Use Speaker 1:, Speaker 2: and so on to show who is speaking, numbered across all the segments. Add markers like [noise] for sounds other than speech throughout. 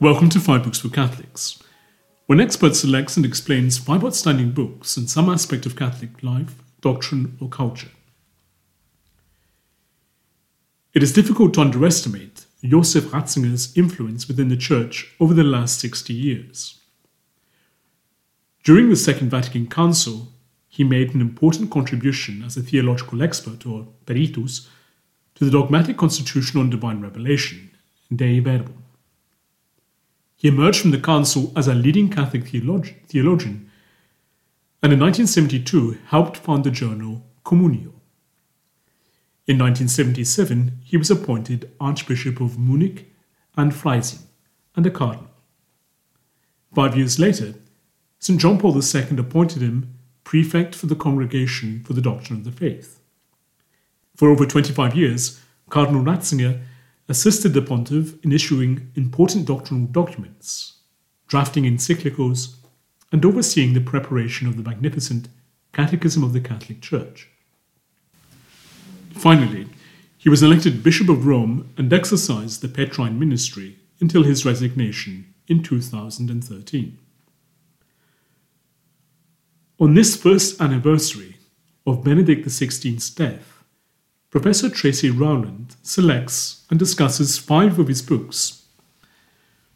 Speaker 1: Welcome to Five Books for Catholics, where an expert selects and explains five outstanding books in some aspect of Catholic life, doctrine, or culture. It is difficult to underestimate Joseph Ratzinger's influence within the Church over the last 60 years. During the Second Vatican Council, he made an important contribution as a theological expert, or peritus, to the dogmatic constitution on divine revelation, Dei Verbum. He emerged from the council as a leading Catholic theologi- theologian and in 1972 helped found the journal Communio. In 1977, he was appointed Archbishop of Munich and Freising and a cardinal. Five years later, St. John Paul II appointed him prefect for the Congregation for the Doctrine of the Faith. For over 25 years, Cardinal Ratzinger assisted the pontiff in issuing important doctrinal documents, drafting encyclicals, and overseeing the preparation of the magnificent Catechism of the Catholic Church. Finally, he was elected Bishop of Rome and exercised the Petrine ministry until his resignation in 2013. On this first anniversary of Benedict XVI's death, Professor Tracey Rowland selects and discusses five of his books.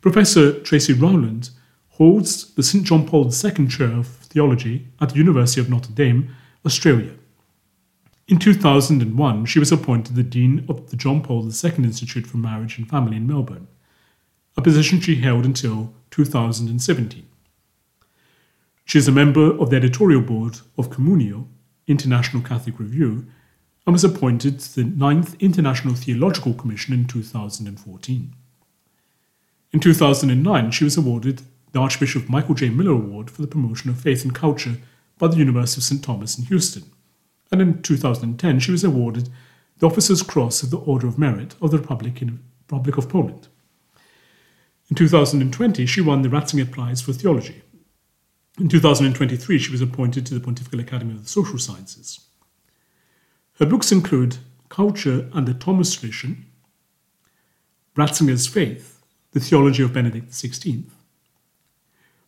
Speaker 1: Professor Tracey Rowland holds the St. John Paul II Chair of Theology at the University of Notre Dame, Australia. In 2001, she was appointed the Dean of the John Paul II Institute for Marriage and Family in Melbourne, a position she held until 2017. She is a member of the editorial board of Communio, International Catholic Review, and was appointed to the Ninth International Theological Commission in 2014. In 2009, she was awarded the Archbishop Michael J. Miller Award for the Promotion of Faith and Culture by the University of St. Thomas in Houston. And in 2010, she was awarded the Officer's Cross of the Order of Merit of the Republic, Republic of Poland. In 2020, she won the Ratzinger Prize for Theology. In 2023, she was appointed to the Pontifical Academy of the Social Sciences. Her books include Culture and the Thomist Tradition, Ratzinger's Faith, The Theology of Benedict XVI,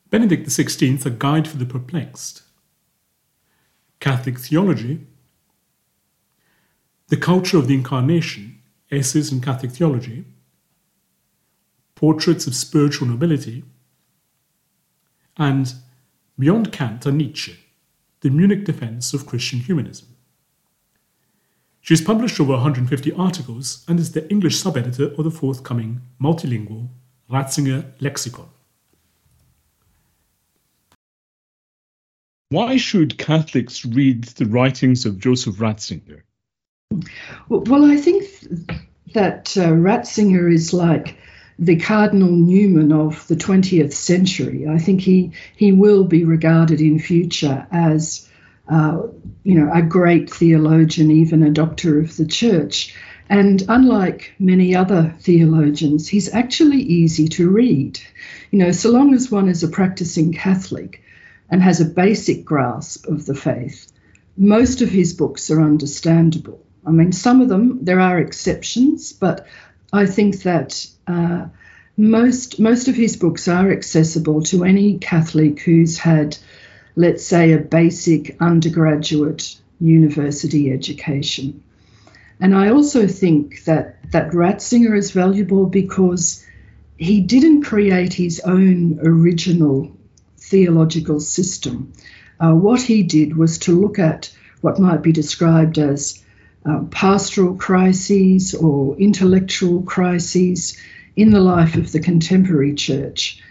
Speaker 1: Benedict XVI, A Guide for the Perplexed, Catholic Theology, The Culture of the Incarnation, Essays in Catholic Theology, Portraits of Spiritual Nobility, and Beyond Kant and Nietzsche, The Munich Defense of Christian Humanism. She has published over 150 articles and is the English sub-editor of the forthcoming multilingual Ratzinger Lexicon. Why should Catholics read the writings of Joseph Ratzinger?
Speaker 2: Well, I think that uh, Ratzinger is like the Cardinal Newman of the 20th century. I think he, he will be regarded in future as uh, you know, a great theologian, even a doctor of the church. And unlike many other theologians, he's actually easy to read. You know, so long as one is a practicing Catholic and has a basic grasp of the faith, most of his books are understandable. I mean, some of them, there are exceptions, but I think that uh, most, most of his books are accessible to any Catholic who's had let's say, a basic undergraduate university education. And I also think that, that Ratzinger is valuable because he didn't create his own original theological system. Uh, what he did was to look at what might be described as uh, pastoral crises or intellectual crises in the life of the contemporary church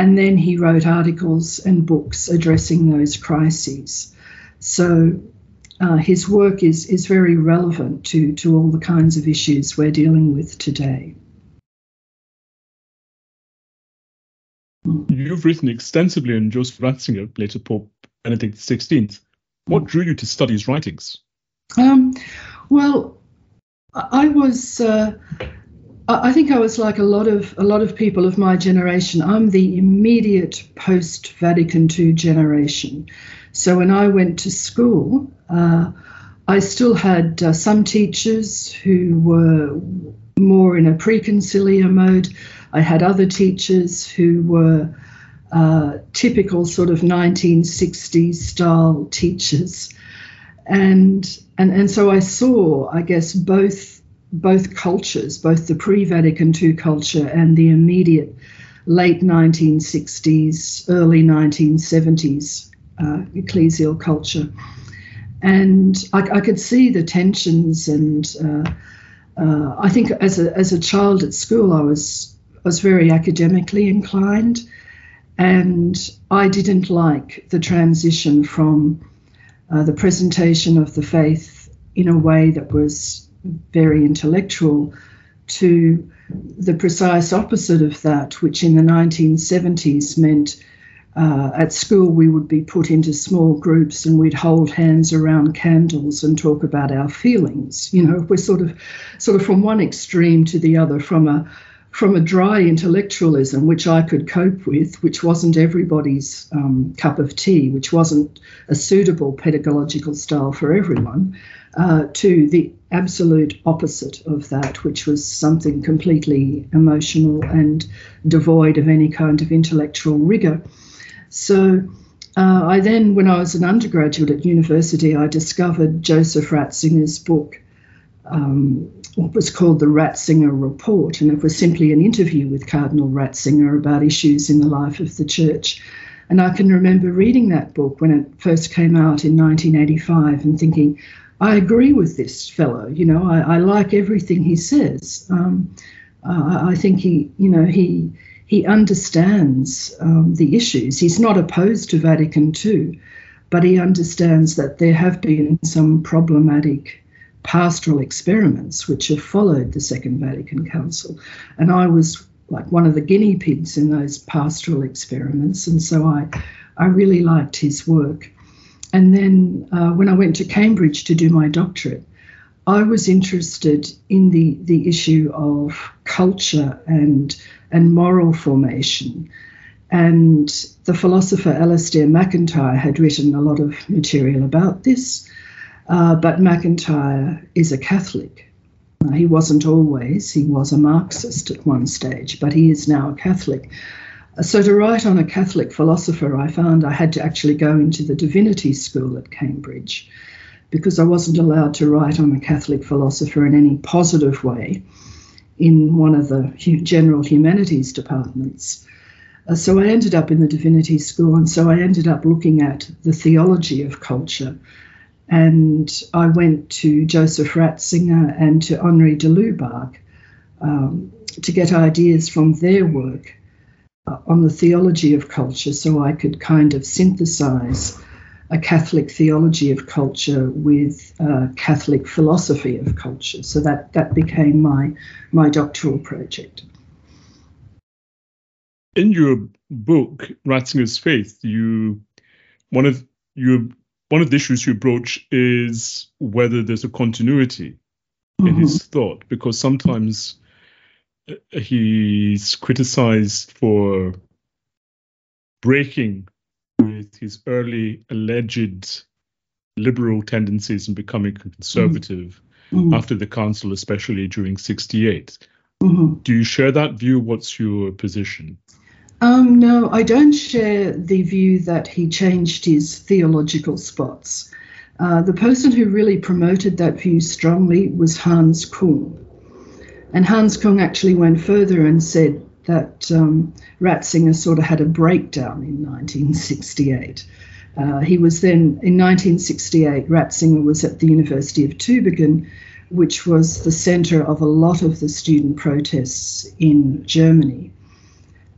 Speaker 2: and then he wrote articles and books addressing those crises. So uh, his work is, is very relevant to, to all the kinds of issues we're dealing with today.
Speaker 1: You've written extensively on Joseph Ratzinger, later Pope Benedict XVI. What drew you to study his writings?
Speaker 2: Um, well, I was uh, I think I was like a lot of a lot of people of my generation. I'm the immediate post Vatican II generation. So when I went to school, uh, I still had uh, some teachers who were more in a pre-conciliar mode, I had other teachers who were uh, typical sort of 1960s style teachers. And, and, and so I saw, I guess, both, both cultures, both the pre Vatican II culture and the immediate late 1960s, early 1970s uh, ecclesial culture. And I, I, could see the tensions, and uh, uh, I think as a, as a child at school, I was, was very academically inclined. And I didn't like the transition from uh, the presentation of the faith in a way that was very intellectual to the precise opposite of that, which in the 1970s meant uh, at school we would be put into small groups and we'd hold hands around candles and talk about our feelings. You know, we're sort of, sort of from one extreme to the other, from a from a dry intellectualism, which I could cope with, which wasn't everybody's um, cup of tea, which wasn't a suitable pedagogical style for everyone, uh, to the absolute opposite of that, which was something completely emotional and devoid of any kind of intellectual rigor. So uh, I then, when I was an undergraduate at university, I discovered Joseph Ratzinger's book. Um, what was called the Ratzinger Report, and it was simply an interview with Cardinal Ratzinger about issues in the life of the church. And I can remember reading that book when it first came out in 1985 and thinking, I agree with this fellow. You know, I, I like everything he says. Um, uh, I think he, you know, he he understands um, the issues. He's not opposed to Vatican II, but he understands that there have been some problematic pastoral experiments which have followed the Second Vatican Council. And I was like one of the guinea pigs in those pastoral experiments. And so I, I really liked his work. And then uh, when I went to Cambridge to do my doctorate, I was interested in the, the issue of culture and, and moral formation. And the philosopher Alasdair MacIntyre had written a lot of material about this. Uh, but MacIntyre is a Catholic. Uh, he wasn't always, he was a Marxist at one stage, but he is now a Catholic. So, to write on a Catholic philosopher, I found I had to actually go into the divinity school at Cambridge because I wasn't allowed to write on a Catholic philosopher in any positive way in one of the general humanities departments. Uh, so I ended up in the divinity school, and so I ended up looking at the theology of culture and I went to Joseph Ratzinger and to Henri de Lubac um, to get ideas from their work on the theology of culture so I could kind of synthesize a Catholic theology of culture with a Catholic philosophy of culture. So that, that became my, my doctoral project.
Speaker 1: In your book, Writing Ratzinger's Faith, you one of you one of the issues you broach is whether there's a continuity mm-hmm. in his thought, because sometimes he's criticized for breaking with his early alleged liberal tendencies and becoming conservative mm-hmm. after the council, especially during 68. Mm-hmm. Do you share that view? What's your position?
Speaker 2: Um, no, I don't share the view that he changed his theological spots. Uh, the person who really promoted that view strongly was Hans Kung. And Hans Kung actually went further and said that um, Ratzinger sort of had a breakdown in 1968. Uh, he was then, in 1968, Ratzinger was at the University of Tübingen, which was the center of a lot of the student protests in Germany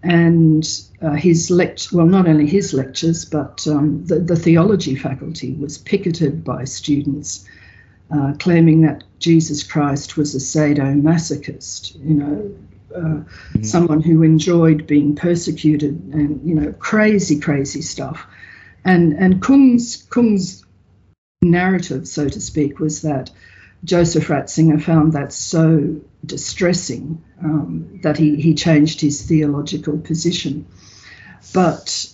Speaker 2: and uh, his lect well not only his lectures but um, the, the, theology faculty was picketed by students uh, claiming that jesus christ was a sadomasochist you know uh, mm-hmm. someone who enjoyed being persecuted and you know crazy crazy stuff and and kung's kung's narrative so to speak was that Joseph Ratzinger found that so distressing um, that he, he changed his theological position. But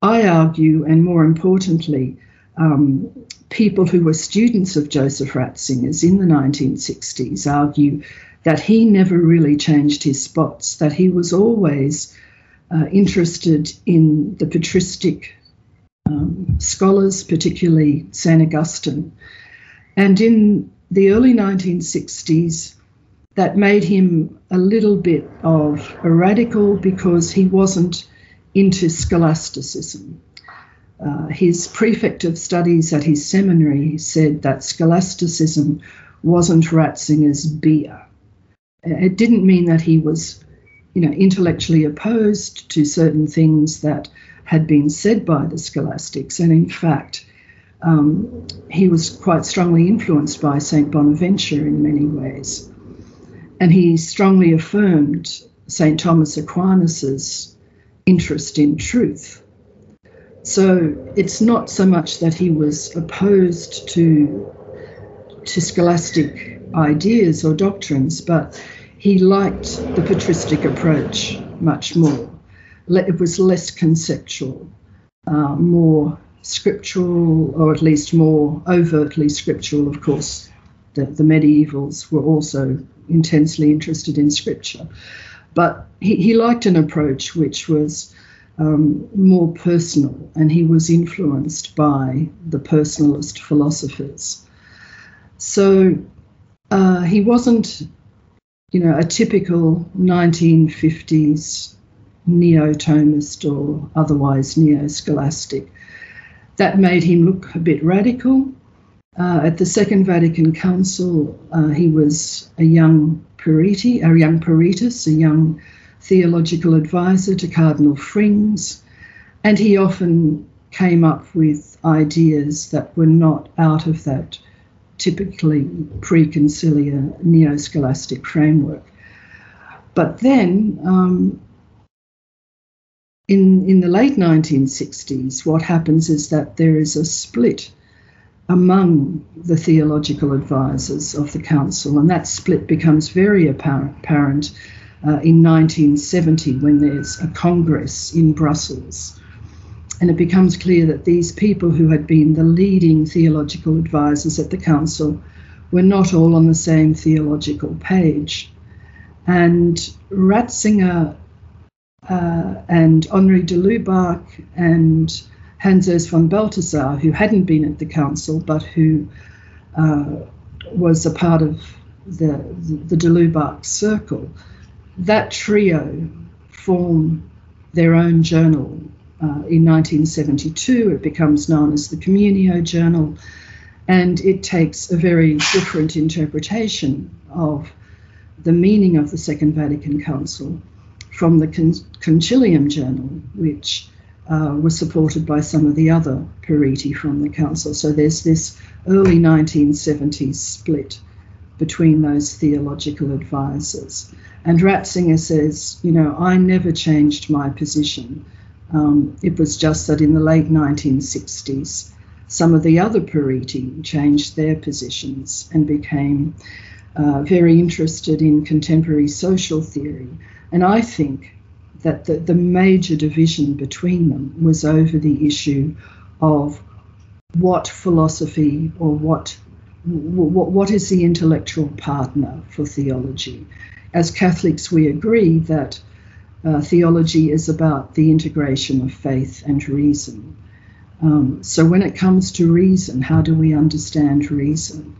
Speaker 2: I argue, and more importantly, um, people who were students of Joseph Ratzinger's in the 1960s argue that he never really changed his spots, that he was always uh, interested in the patristic um, scholars, particularly St. Augustine. And in the early 1960s, that made him a little bit of a radical because he wasn't into scholasticism. Uh, his prefect of studies at his seminary said that scholasticism wasn't Ratzinger's beer. It didn't mean that he was, you know, intellectually opposed to certain things that had been said by the scholastics, and in fact, um, he was quite strongly influenced by St. Bonaventure in many ways. And he strongly affirmed St. Thomas Aquinas's interest in truth. So it's not so much that he was opposed to, to scholastic ideas or doctrines, but he liked the patristic approach much more it was less conceptual, uh, more scriptural, or at least more overtly scriptural. Of course, the, the medievals were also intensely interested in scripture. But he, he liked an approach which was um, more personal, and he was influenced by the personalist philosophers. So uh, he wasn't, you know, a typical 1950s neo-Thomist or otherwise neo-scholastic. That made him look a bit radical. Uh, at the Second Vatican Council, uh, he was a young Periti, a young Peritus, a young theological advisor to Cardinal Frings, and he often came up with ideas that were not out of that typically pre-conciliar neo-scholastic framework. But then um, in, in the late 1960s, what happens is that there is a split among the theological advisors of the council, and that split becomes very apparent, apparent uh, in 1970 when there's a congress in Brussels. And it becomes clear that these people who had been the leading theological advisors at the council were not all on the same theological page. And Ratzinger uh, and Henri de Lubac and Hans von Balthasar, who hadn't been at the council but who uh, was a part of the, the de Lubac circle, that trio form their own journal. Uh, in 1972, it becomes known as the Communio Journal, and it takes a very different interpretation of the meaning of the Second Vatican Council from the Con- Concilium Journal, which uh, was supported by some of the other periti from the council. So there's this early 1970s split between those theological advisors. And Ratzinger says, you know, I never changed my position. Um, it was just that in the late 1960s, some of the other periti changed their positions and became uh, very interested in contemporary social theory and I think that the, the major division between them was over the issue of what philosophy or what what, what is the intellectual partner for theology. As Catholics, we agree that uh, theology is about the integration of faith and reason. Um, so, when it comes to reason, how do we understand reason?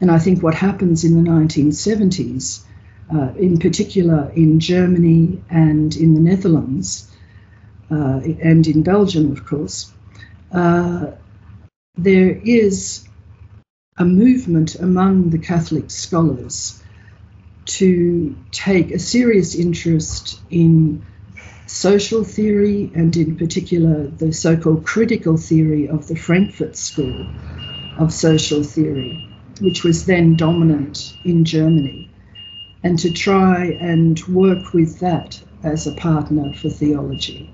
Speaker 2: And I think what happens in the 1970s uh, in particular in Germany and in the Netherlands, uh, and in Belgium, of course, uh, there is a movement among the Catholic scholars to take a serious interest in social theory and, in particular, the so called critical theory of the Frankfurt School of Social Theory, which was then dominant in Germany and to try and work with that as a partner for theology.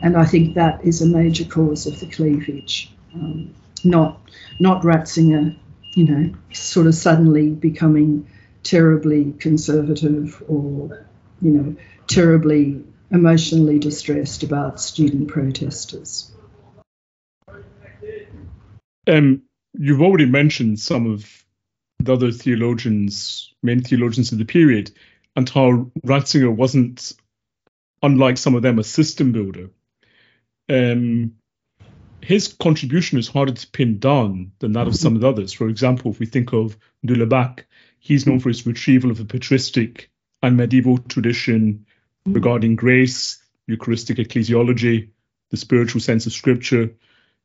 Speaker 2: And I think that is a major cause of the cleavage, um, not not Ratzinger, you know, sort of suddenly becoming terribly conservative or, you know, terribly emotionally distressed about student protesters.
Speaker 1: Um, you've already mentioned some of
Speaker 3: the other theologians, main theologians of the period, and how Ratzinger wasn't, unlike some of them, a system builder. Um, his contribution is harder to pin down than that of some of the others. For example, if we think of de Lubac, he's known for his retrieval of the patristic and medieval tradition regarding grace, Eucharistic ecclesiology, the spiritual sense of scripture.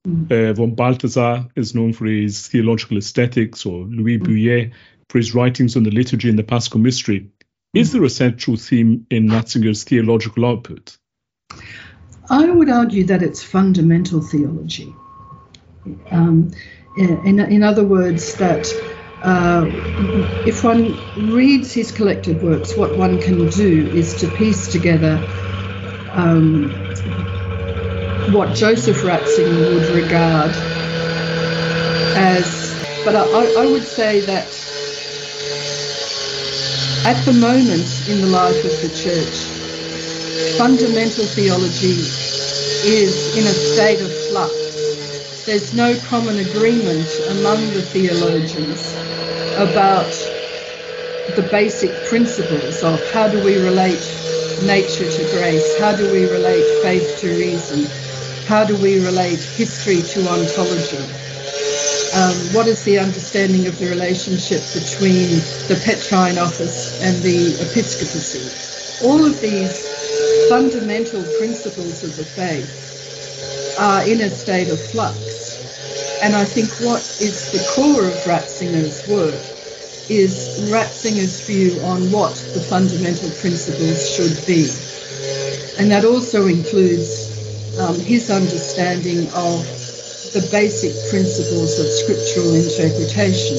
Speaker 3: Uh, von Balthasar is known for his theological aesthetics, or Louis Bouyer for his writings on the liturgy and the Paschal mystery. Is there a central theme in Ratzinger's theological output?
Speaker 2: I would argue that it's fundamental theology. Um, in, in other words, that uh, if one reads his collected works, what one can do is to piece together um, what Joseph Ratzinger would regard as, but I, I would say that at the moment in the life of the church, fundamental theology is in a state of flux. There's no common agreement among the theologians about the basic principles of how do we relate nature to grace, how do we relate faith to reason, how do we relate history to ontology. Um, what is the understanding of the relationship between the Petrine office and the episcopacy? All of these fundamental principles of the faith are in a state of flux. And I think what is the core of Ratzinger's work is Ratzinger's view on what the fundamental principles should be. And that also includes um, his understanding of the basic principles of scriptural interpretation,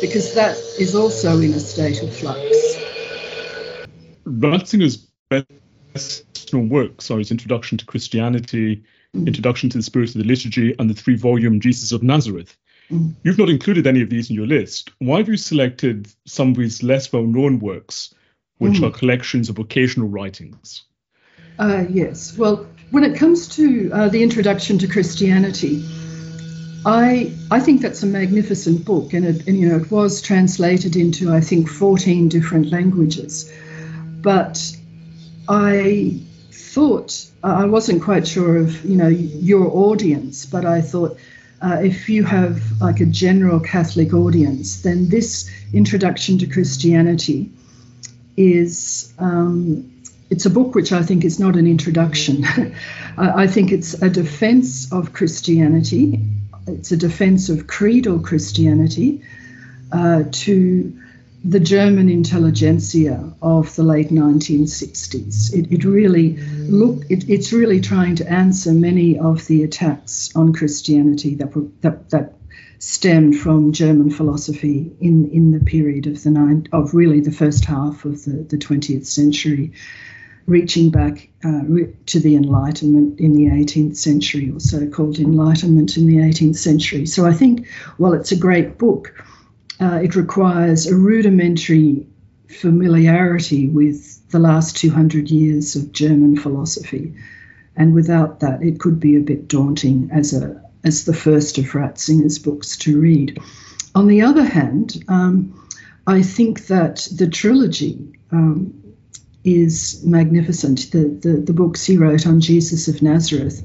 Speaker 2: because that is also in a state of flux.
Speaker 3: Ratzinger's best works are his Introduction to Christianity, mm. Introduction to the Spirit of the Liturgy, and the three volume Jesus of Nazareth. Mm. You've not included any of these in your list. Why have you selected some of his less well known works, which mm. are collections of occasional writings?
Speaker 2: Uh, yes. Well, when it comes to uh, the Introduction to Christianity, I I think that's a magnificent book, and, it, and you know it was translated into I think 14 different languages. But I thought I wasn't quite sure of you know your audience, but I thought uh, if you have like a general Catholic audience, then this introduction to Christianity is um, it's a book which I think is not an introduction. [laughs] I, think it's a defense of Christianity. It's a defense of creedal Christianity uh, to the German intelligentsia of the late 1960s. It, it really look it, it's really trying to answer many of the attacks on Christianity that were, that, that stemmed from German philosophy in, in the period of the nine of really the first half of the, the 20th century, reaching back uh, to the Enlightenment in the 18th century, or so-called Enlightenment in the 18th century. So I think while it's a great book uh, it requires a rudimentary familiarity with the last 200 years of German philosophy. And without that, it could be a bit daunting as, a, as the first of Ratzinger's books to read. On the other hand, um, I think that the trilogy um, is magnificent. The, the, the, books he wrote on Jesus of Nazareth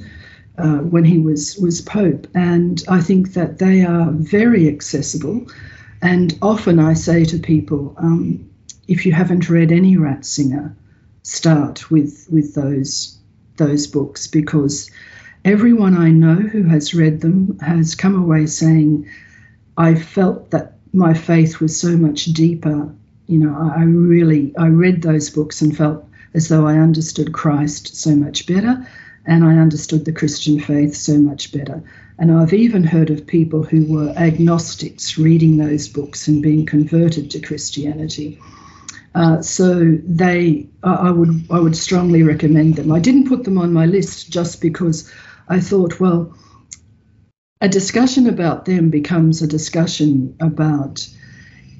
Speaker 2: uh, when he was, was Pope, and I think that they are very accessible. And often I say to people, um, if you haven't read any Ratzinger, start with with those those books because everyone I know who has read them has come away saying, I felt that my faith was so much deeper. You know, I, I really I read those books and felt as though I understood Christ so much better and I understood the Christian faith so much better. And I've even heard of people who were agnostics reading those books and being converted to Christianity. Uh, so they, I would, I would strongly recommend them. I didn't put them on my list just because I thought, well, a discussion about them becomes a discussion about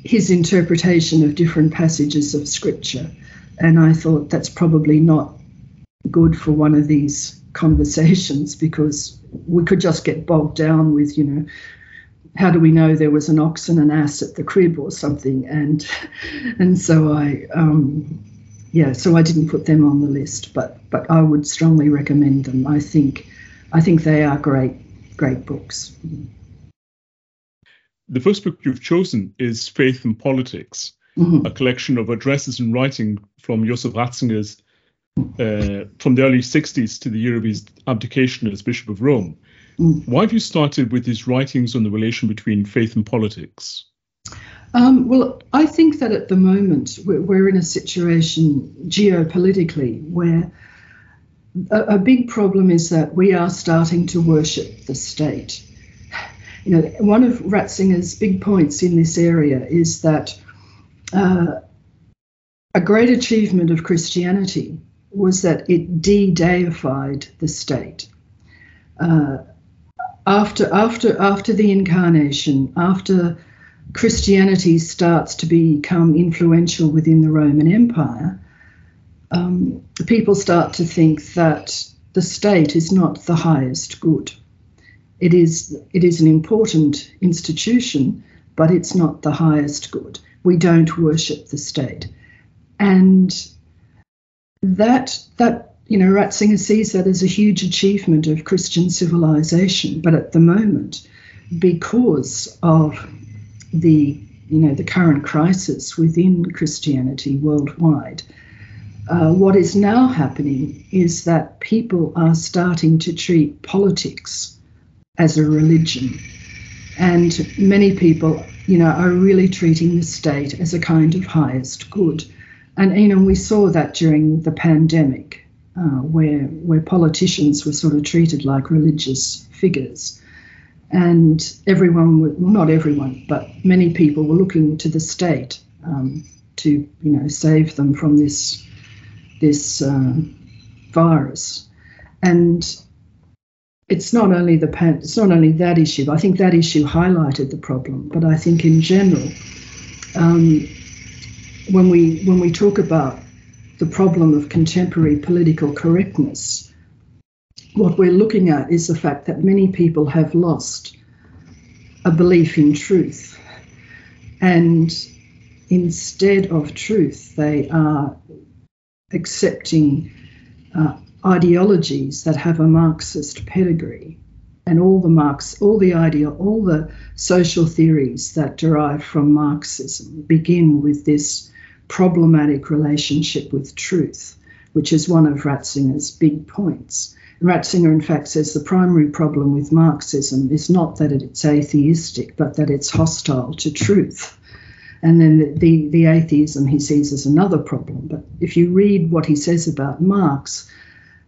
Speaker 2: his interpretation of different passages of Scripture, and I thought that's probably not good for one of these conversations because we could just get bogged down with, you know, how do we know there was an ox and an ass at the crib or something? And and so I um, yeah, so I didn't put them on the list, but but I would strongly recommend them. I think I think they are great great books.
Speaker 1: The first book you've chosen is Faith and Politics, mm-hmm. a collection of addresses and writing from Joseph Ratzinger's uh, from the early 60s to the year of his abdication as Bishop of Rome. Mm. Why have you started with his writings on the relation between faith and politics?
Speaker 2: Um, well, I think that at the moment we're, we're in a situation geopolitically where a, a, big problem is that we are starting to worship the state. You know, one of Ratzinger's big points in this area is that uh, a great achievement of Christianity was that it de-deified the state. Uh, after after after the incarnation, after Christianity starts to become influential within the Roman Empire, um, people start to think that the state is not the highest good. It is it is an important institution, but it's not the highest good. We don't worship the state, and that that you know Ratzinger sees that as a huge achievement of Christian civilization. But at the moment, because of the you know the current crisis within Christianity worldwide, uh, what is now happening is that people are starting to treat politics as a religion, and many people you know are really treating the state as a kind of highest good and you know we saw that during the pandemic, uh, where where politicians were sort of treated like religious figures, and everyone, well not everyone, but many people were looking to the state um, to you know save them from this this uh, virus, and it's not only the pan- it's not only that issue. I think that issue highlighted the problem, but I think in general. Um, when we when we talk about the problem of contemporary political correctness, what we're looking at is the fact that many people have lost a belief in truth. And instead of truth, they are accepting uh, ideologies that have a Marxist pedigree. And all the Marx, all the idea, all the social theories that derive from Marxism begin with this problematic relationship with truth, which is one of Ratzinger's big points. Ratzinger, in fact, says the primary problem with Marxism is not that it's atheistic, but that it's hostile to truth. And then the, the, the, atheism he sees as another problem. But if you read what he says about Marx,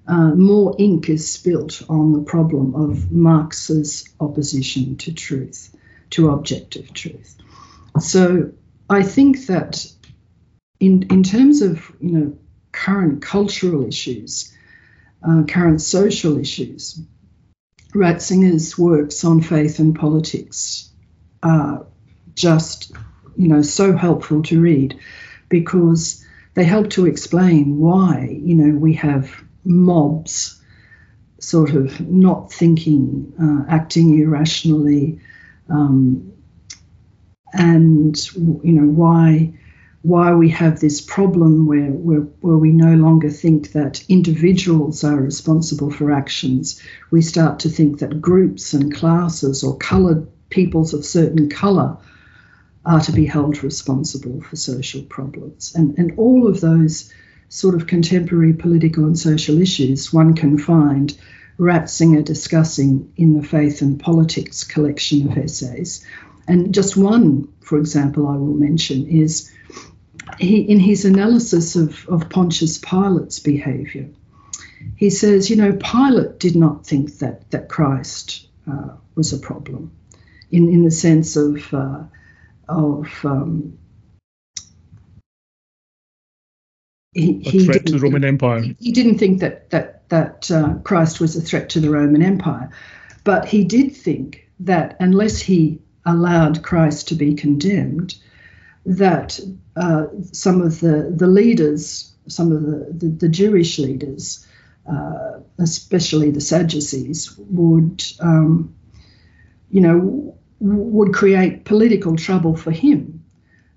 Speaker 2: uh, more ink is spilt on the problem of Marx's opposition to truth, to objective truth. So I think that in in terms of you know current cultural issues, uh, current social issues, Ratzinger's works on faith and politics are just you know so helpful to read because they help to explain why you know we have mobs sort of not thinking, uh, acting irrationally, um, and you know why why we have this problem where, where, where we no longer think that individuals are responsible for actions. We start to think that groups and classes or coloured peoples of certain colour are to be held responsible for social problems. And, and all of those sort of contemporary political and social issues one can find Ratzinger discussing in the Faith and Politics collection of essays. And just one, for example, I will mention is he, in his analysis of, of Pontius Pilate's behavior, he says, you know, Pilate did not think that, that Christ uh, was a problem in, in the sense of, uh, of um,
Speaker 1: he, threat to the Roman Empire.
Speaker 2: He didn't think that, that, that uh, Christ was a threat to the Roman Empire, but he did think that unless he allowed Christ to be condemned, that uh, some of the, the leaders, some of the, the, the Jewish leaders, uh, especially the Sadducees, would, um, you know, would create political trouble for him.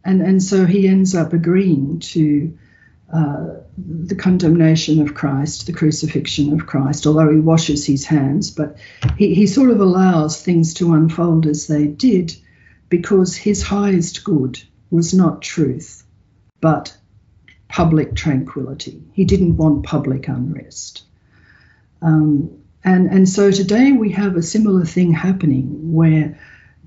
Speaker 2: And, and so he ends up agreeing to uh, the condemnation of Christ, the crucifixion of Christ, although he washes his hands, but he, he sort of allows things to unfold as they did because his highest good was not truth, but public tranquility. He didn't want public unrest. Um, and, and so today we have a similar thing happening where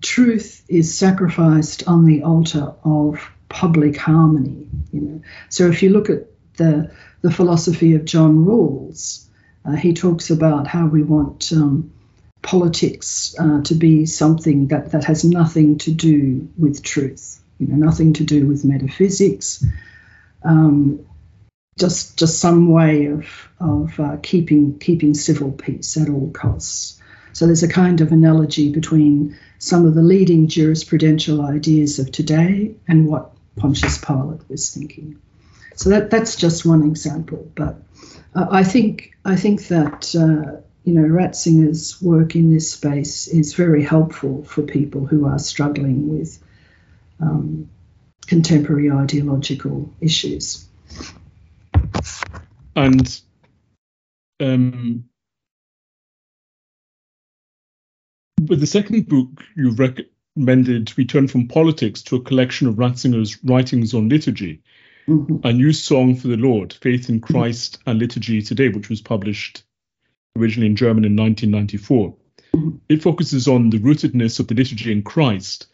Speaker 2: truth is sacrificed on the altar of public harmony. You know, so if you look at the the philosophy of John Rawls, uh, he talks about how we want um, politics uh, to be something that that has nothing to do with truth. You know, nothing to do with metaphysics. Um, just just some way of of uh, keeping keeping civil peace at all costs. So there's a kind of analogy between some of the leading jurisprudential ideas of today and what Pontius Pilate was thinking. So that that's just one example, but uh, I think I think that uh, you know Ratzinger's work in this space is very helpful for people who are struggling with um, contemporary ideological issues.
Speaker 1: And um, with the second book you've recommended, We Turn from Politics to a collection of Ratzinger's writings on liturgy, mm-hmm. a new song for the Lord, Faith in Christ and Liturgy Today, which was published originally in German in 1994. Mm-hmm. It focuses on the rootedness of the liturgy in Christ.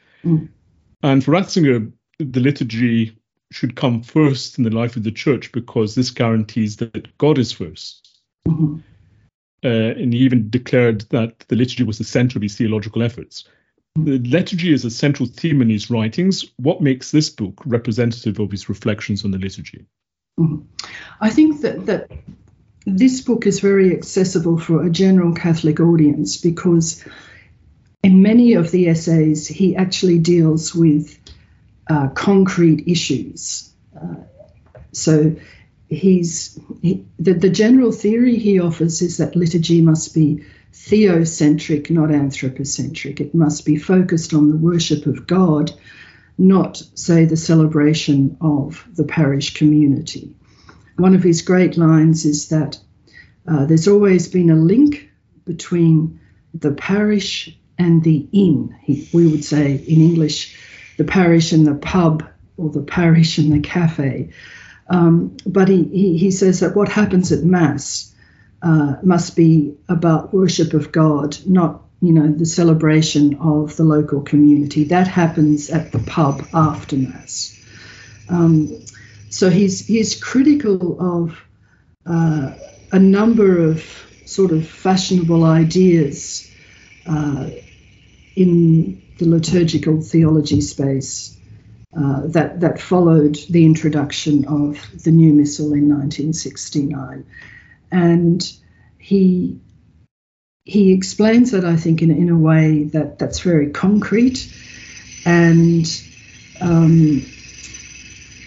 Speaker 1: And for Ratzinger, the liturgy should come first in the life of the church because this guarantees that God is 1st mm-hmm. uh, and he even declared that the liturgy was the center of his theological efforts. The liturgy is a central theme in his writings. What makes this book representative of his reflections on the liturgy?
Speaker 2: Mm-hmm. I think that, that this book is very accessible for a general Catholic audience because in many of the essays, he actually deals with uh, concrete issues. Uh, so he's he, the, the general theory he offers is that liturgy must be theocentric, not anthropocentric. It must be focused on the worship of God, not, say, the celebration of the parish community. One of his great lines is that uh, there's always been a link between the parish and the inn. We would say in English, the parish and the pub or the parish and the cafe. Um, but he, he, he, says that what happens at Mass uh, must be about worship of God, not you know the celebration of the local community. That happens at the pub after Mass. Um, so he's he's critical of uh, a number of sort of fashionable ideas uh, in the liturgical theology space uh, that, that followed the introduction of the new missal in 1969. And he, he explains that, I think, in, in a way that, that's very concrete. And um,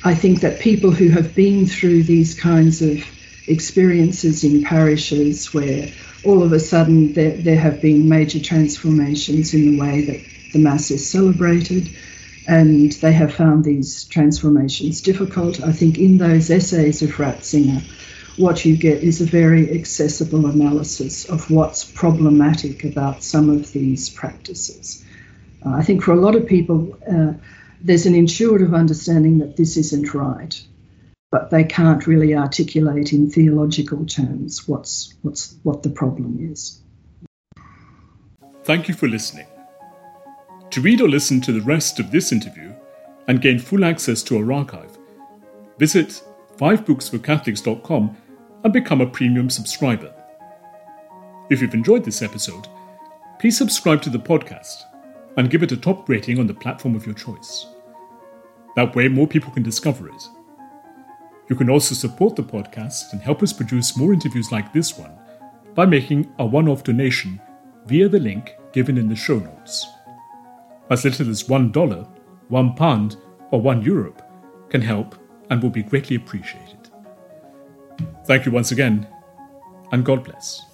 Speaker 2: I think that people who have been through these kinds of experiences in parishes where all of a sudden there, there have been major transformations in the way that the Mass is celebrated, and they have found these transformations difficult. I think in those essays of Ratzinger, what you get is a very accessible analysis of what's problematic about some of these practices. Uh, I think for a lot of people, uh, there's an intuitive understanding that this isn't right, but they can't really articulate in theological terms what's, what's, what the problem is.
Speaker 1: Thank you for listening. To read or listen to the rest of this interview and gain full access to our archive, visit 5booksforcatholics.com and become a premium subscriber. If you've enjoyed this episode, please subscribe to the podcast and give it a top rating on the platform of your choice. That way, more people can discover it. You can also support the podcast and help us produce more interviews like this one by making a one off donation via the link given in the show notes. As little as $1, £1, or €1 euro can help and will be greatly appreciated. Thank you once again, and God bless.